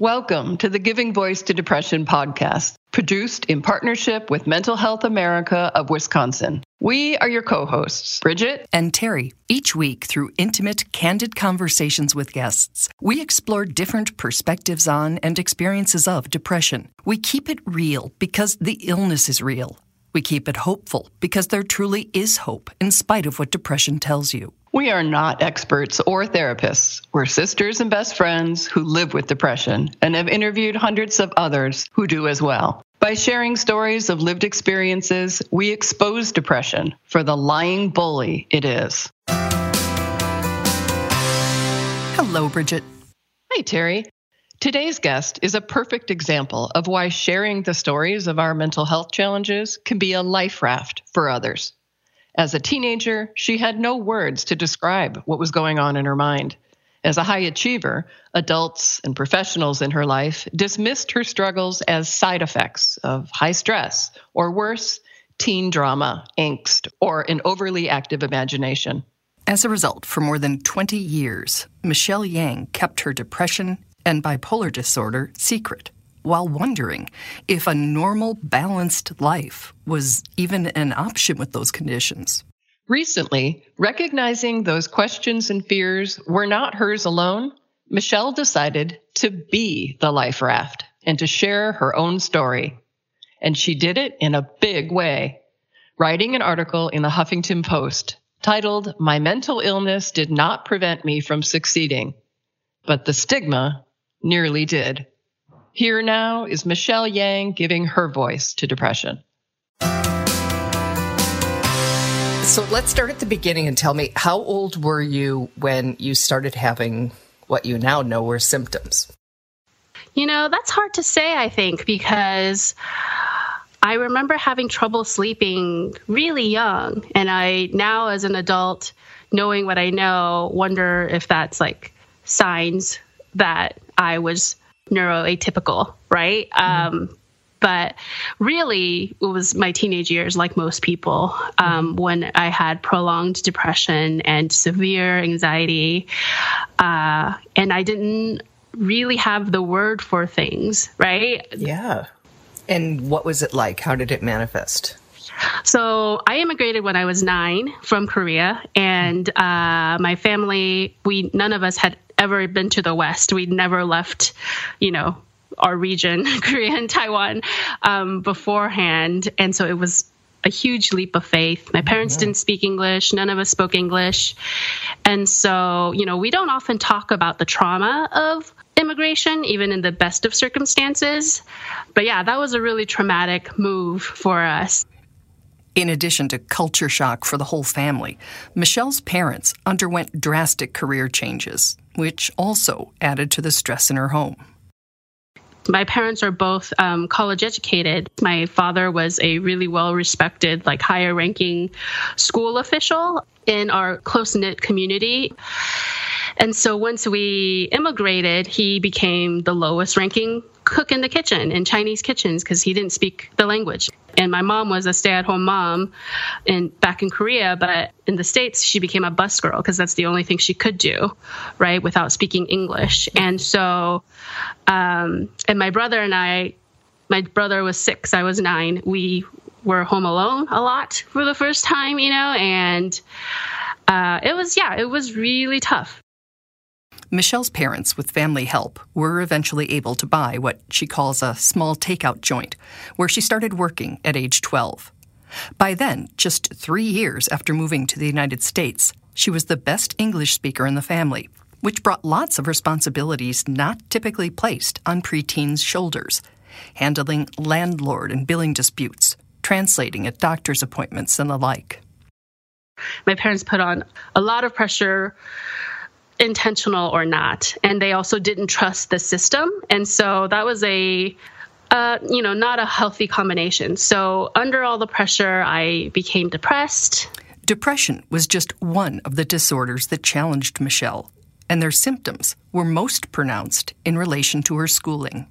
Welcome to the Giving Voice to Depression podcast, produced in partnership with Mental Health America of Wisconsin. We are your co hosts, Bridget and Terry. Each week, through intimate, candid conversations with guests, we explore different perspectives on and experiences of depression. We keep it real because the illness is real. We keep it hopeful because there truly is hope in spite of what depression tells you. We are not experts or therapists. We're sisters and best friends who live with depression and have interviewed hundreds of others who do as well. By sharing stories of lived experiences, we expose depression for the lying bully it is. Hello, Bridget. Hi, Terry. Today's guest is a perfect example of why sharing the stories of our mental health challenges can be a life raft for others. As a teenager, she had no words to describe what was going on in her mind. As a high achiever, adults and professionals in her life dismissed her struggles as side effects of high stress, or worse, teen drama, angst, or an overly active imagination. As a result, for more than 20 years, Michelle Yang kept her depression and bipolar disorder secret while wondering if a normal, balanced life was even an option with those conditions. Recently, recognizing those questions and fears were not hers alone, Michelle decided to be the life raft and to share her own story. And she did it in a big way, writing an article in the Huffington Post titled, My Mental Illness Did Not Prevent Me from Succeeding, but the stigma nearly did. Here now is Michelle Yang giving her voice to depression. So let's start at the beginning and tell me how old were you when you started having what you now know were symptoms? You know, that's hard to say, I think, because I remember having trouble sleeping really young. And I now, as an adult, knowing what I know, wonder if that's like signs that I was neuroatypical, right? Mm-hmm. Um, but really, it was my teenage years, like most people, um, mm-hmm. when I had prolonged depression and severe anxiety. Uh, and I didn't really have the word for things, right? Yeah. And what was it like? How did it manifest? So I immigrated when I was nine from Korea, and uh, my family, we none of us had ever been to the West. We'd never left, you know, our region, Korea and Taiwan, um, beforehand. And so it was a huge leap of faith. My parents didn't speak English. None of us spoke English. And so, you know, we don't often talk about the trauma of immigration, even in the best of circumstances. But yeah, that was a really traumatic move for us. In addition to culture shock for the whole family, Michelle's parents underwent drastic career changes, which also added to the stress in her home. My parents are both um, college educated. My father was a really well respected, like higher ranking school official in our close knit community. And so once we immigrated, he became the lowest ranking cook in the kitchen in Chinese kitchens because he didn't speak the language. And my mom was a stay-at-home mom in back in Korea, but in the states she became a bus girl because that's the only thing she could do, right, without speaking English. And so, um, and my brother and I, my brother was six, I was nine. We were home alone a lot for the first time, you know, and uh, it was yeah, it was really tough. Michelle's parents, with family help, were eventually able to buy what she calls a small takeout joint, where she started working at age 12. By then, just three years after moving to the United States, she was the best English speaker in the family, which brought lots of responsibilities not typically placed on preteens' shoulders handling landlord and billing disputes, translating at doctor's appointments, and the like. My parents put on a lot of pressure intentional or not. And they also didn't trust the system. And so that was a uh, you know, not a healthy combination. So, under all the pressure, I became depressed. Depression was just one of the disorders that challenged Michelle, and their symptoms were most pronounced in relation to her schooling.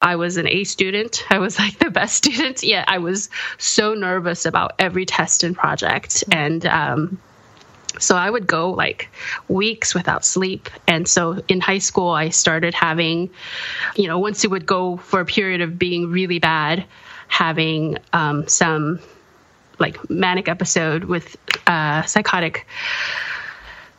I was an A student. I was like the best student. Yeah, I was so nervous about every test and project. And um, So I would go like weeks without sleep. And so in high school, I started having, you know, once it would go for a period of being really bad, having um, some like manic episode with uh, psychotic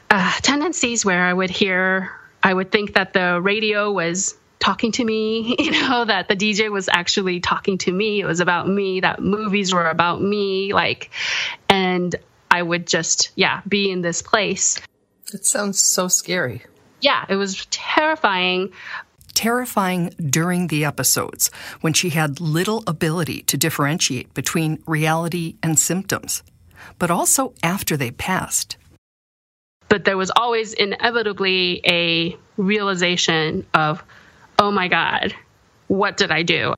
uh, tendencies where I would hear, I would think that the radio was talking to me, you know, that the DJ was actually talking to me. It was about me, that movies were about me, like, and I would just, yeah, be in this place. It sounds so scary. Yeah, it was terrifying. Terrifying during the episodes when she had little ability to differentiate between reality and symptoms, but also after they passed. But there was always inevitably a realization of, oh my God, what did I do?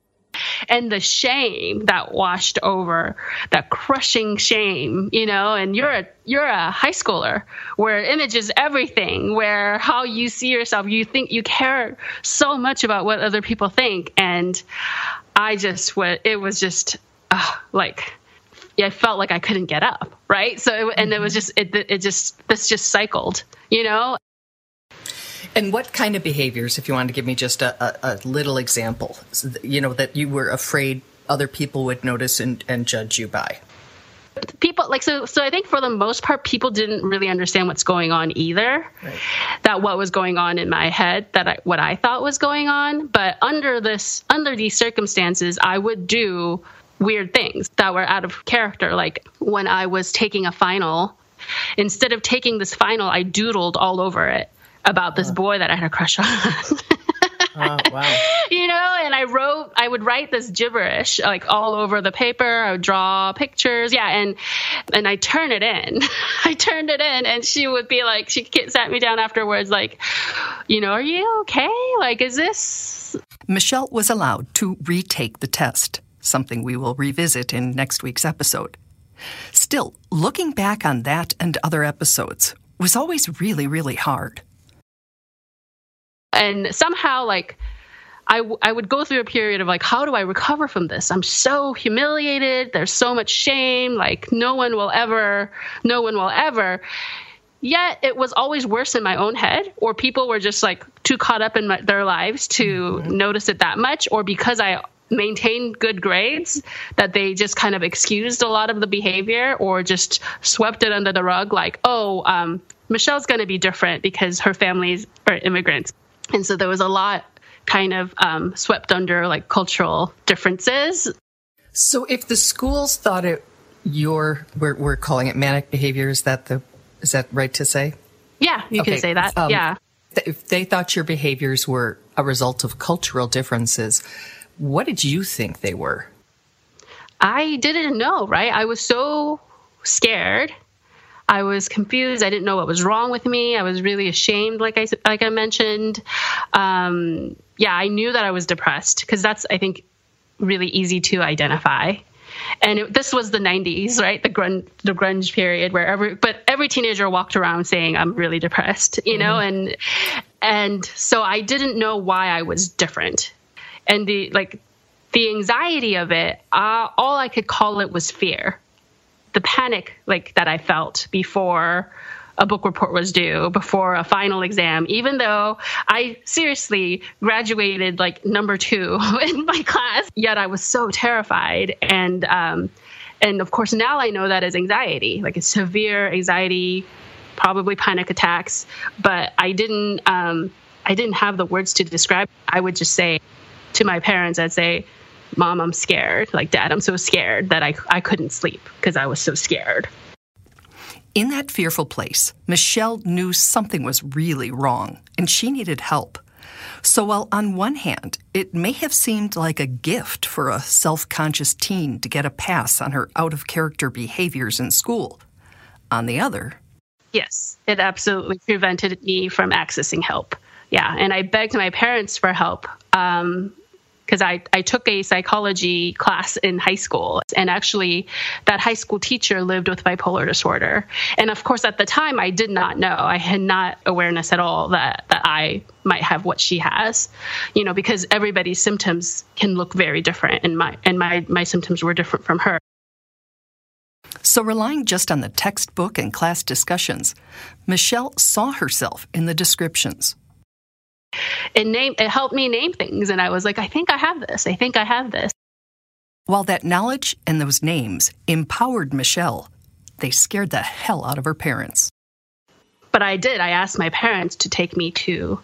And the shame that washed over, that crushing shame, you know, and you're a, you're a high schooler where image is everything, where how you see yourself, you think you care so much about what other people think. And I just, what it was just uh, like, I felt like I couldn't get up, right? So, and it was just, it, it just, this just cycled, you know? And what kind of behaviors, if you wanted to give me just a, a, a little example, you know, that you were afraid other people would notice and, and judge you by? people like so so i think for the most part people didn't really understand what's going on either right. that what was going on in my head that I, what i thought was going on but under this under these circumstances i would do weird things that were out of character like when i was taking a final instead of taking this final i doodled all over it about this boy that I had a crush on. oh, wow. You know, and I wrote, I would write this gibberish like all over the paper. I would draw pictures. Yeah. And, and I turn it in. I turned it in and she would be like, she sat me down afterwards, like, you know, are you okay? Like, is this? Michelle was allowed to retake the test, something we will revisit in next week's episode. Still, looking back on that and other episodes was always really, really hard and somehow like I, w- I would go through a period of like how do i recover from this? I'm so humiliated. There's so much shame. Like no one will ever no one will ever. Yet it was always worse in my own head or people were just like too caught up in my, their lives to mm-hmm. notice it that much or because i maintained good grades that they just kind of excused a lot of the behavior or just swept it under the rug like oh um, michelle's going to be different because her family's are immigrants and so there was a lot kind of um, swept under like cultural differences. So if the schools thought it your we're, we're calling it manic behavior, is that the is that right to say? Yeah, you okay. can say that. Um, yeah. If they thought your behaviors were a result of cultural differences, what did you think they were? I didn't know, right? I was so scared I was confused. I didn't know what was wrong with me. I was really ashamed, like I like I mentioned. Um, yeah, I knew that I was depressed because that's I think really easy to identify. And it, this was the 90s, right? The grunge, the grunge period where every but every teenager walked around saying I'm really depressed, you know, mm-hmm. and and so I didn't know why I was different. And the like the anxiety of it, uh, all I could call it was fear the panic like that I felt before a book report was due, before a final exam, even though I seriously graduated like number two in my class, yet I was so terrified. And, um, and of course, now I know that as anxiety, like a severe anxiety, probably panic attacks, but I didn't, um, I didn't have the words to describe. I would just say to my parents, I'd say, Mom, I'm scared. Like, Dad, I'm so scared that I, I couldn't sleep because I was so scared. In that fearful place, Michelle knew something was really wrong and she needed help. So, while on one hand, it may have seemed like a gift for a self conscious teen to get a pass on her out of character behaviors in school, on the other, yes, it absolutely prevented me from accessing help. Yeah, and I begged my parents for help. Um, because I, I took a psychology class in high school. And actually, that high school teacher lived with bipolar disorder. And of course, at the time, I did not know. I had not awareness at all that, that I might have what she has, you know, because everybody's symptoms can look very different. And my, and my, my symptoms were different from her. So, relying just on the textbook and class discussions, Michelle saw herself in the descriptions. It named it helped me name things and I was like, I think I have this. I think I have this. While that knowledge and those names empowered Michelle, they scared the hell out of her parents. But I did. I asked my parents to take me to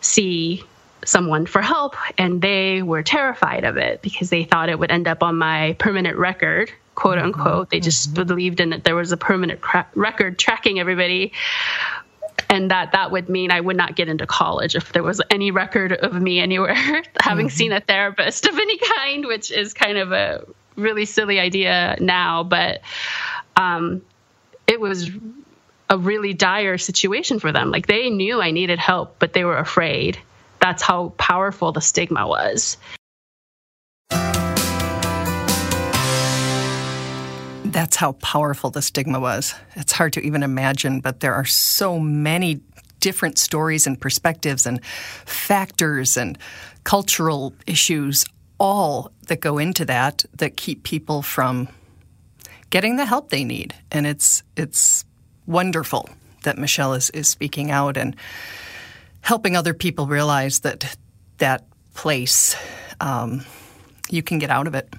see someone for help, and they were terrified of it because they thought it would end up on my permanent record, quote unquote. They just mm-hmm. believed in that There was a permanent cra- record tracking everybody. And that that would mean I would not get into college if there was any record of me anywhere having mm-hmm. seen a therapist of any kind, which is kind of a really silly idea now. But um, it was a really dire situation for them. Like they knew I needed help, but they were afraid. That's how powerful the stigma was. That's how powerful the stigma was. It's hard to even imagine, but there are so many different stories and perspectives and factors and cultural issues all that go into that that keep people from getting the help they need. And it's it's wonderful that Michelle is, is speaking out and helping other people realize that that place, um, you can get out of it.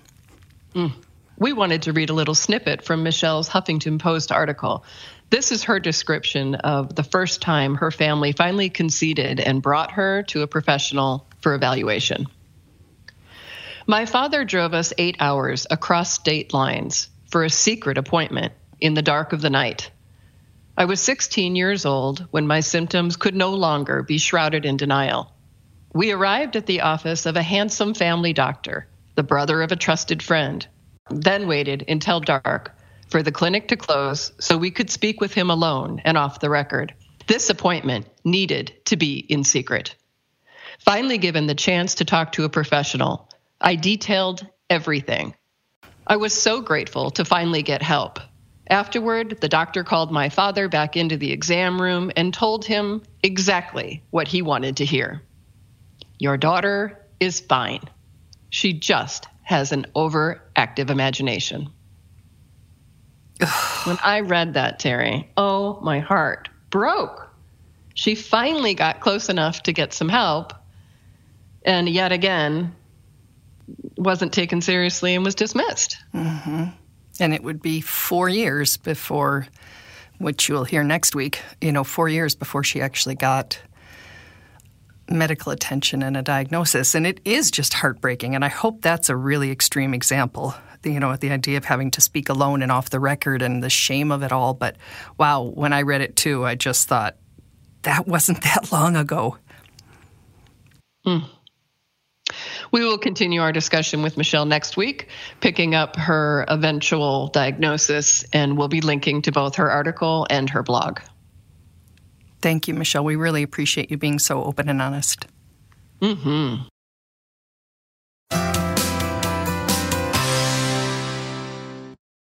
Mm. We wanted to read a little snippet from Michelle's Huffington Post article. This is her description of the first time her family finally conceded and brought her to a professional for evaluation. My father drove us eight hours across state lines for a secret appointment in the dark of the night. I was 16 years old when my symptoms could no longer be shrouded in denial. We arrived at the office of a handsome family doctor, the brother of a trusted friend, then waited until dark for the clinic to close so we could speak with him alone and off the record. This appointment needed to be in secret. Finally, given the chance to talk to a professional, I detailed everything. I was so grateful to finally get help. Afterward, the doctor called my father back into the exam room and told him exactly what he wanted to hear. Your daughter is fine. She just has an overactive imagination. when I read that, Terry, oh, my heart broke. She finally got close enough to get some help, and yet again, wasn't taken seriously and was dismissed. Mm-hmm. And it would be four years before, which you'll hear next week, you know, four years before she actually got medical attention and a diagnosis. And it is just heartbreaking. And I hope that's a really extreme example. You know, the idea of having to speak alone and off the record and the shame of it all. But wow, when I read it too, I just thought that wasn't that long ago. Mm. We will continue our discussion with Michelle next week, picking up her eventual diagnosis, and we'll be linking to both her article and her blog. Thank you, Michelle. We really appreciate you being so open and honest. Mm-hmm.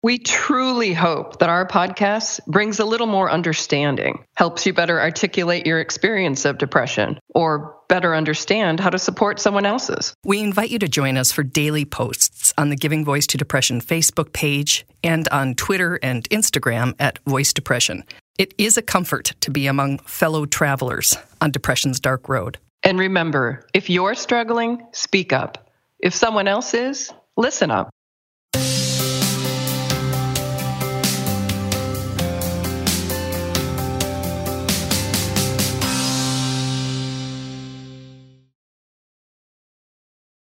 We truly hope that our podcast brings a little more understanding, helps you better articulate your experience of depression, or better understand how to support someone else's. We invite you to join us for daily posts on the Giving Voice to Depression Facebook page and on Twitter and Instagram at Voice Depression. It is a comfort to be among fellow travelers on depression's dark road. And remember, if you're struggling, speak up. If someone else is, listen up.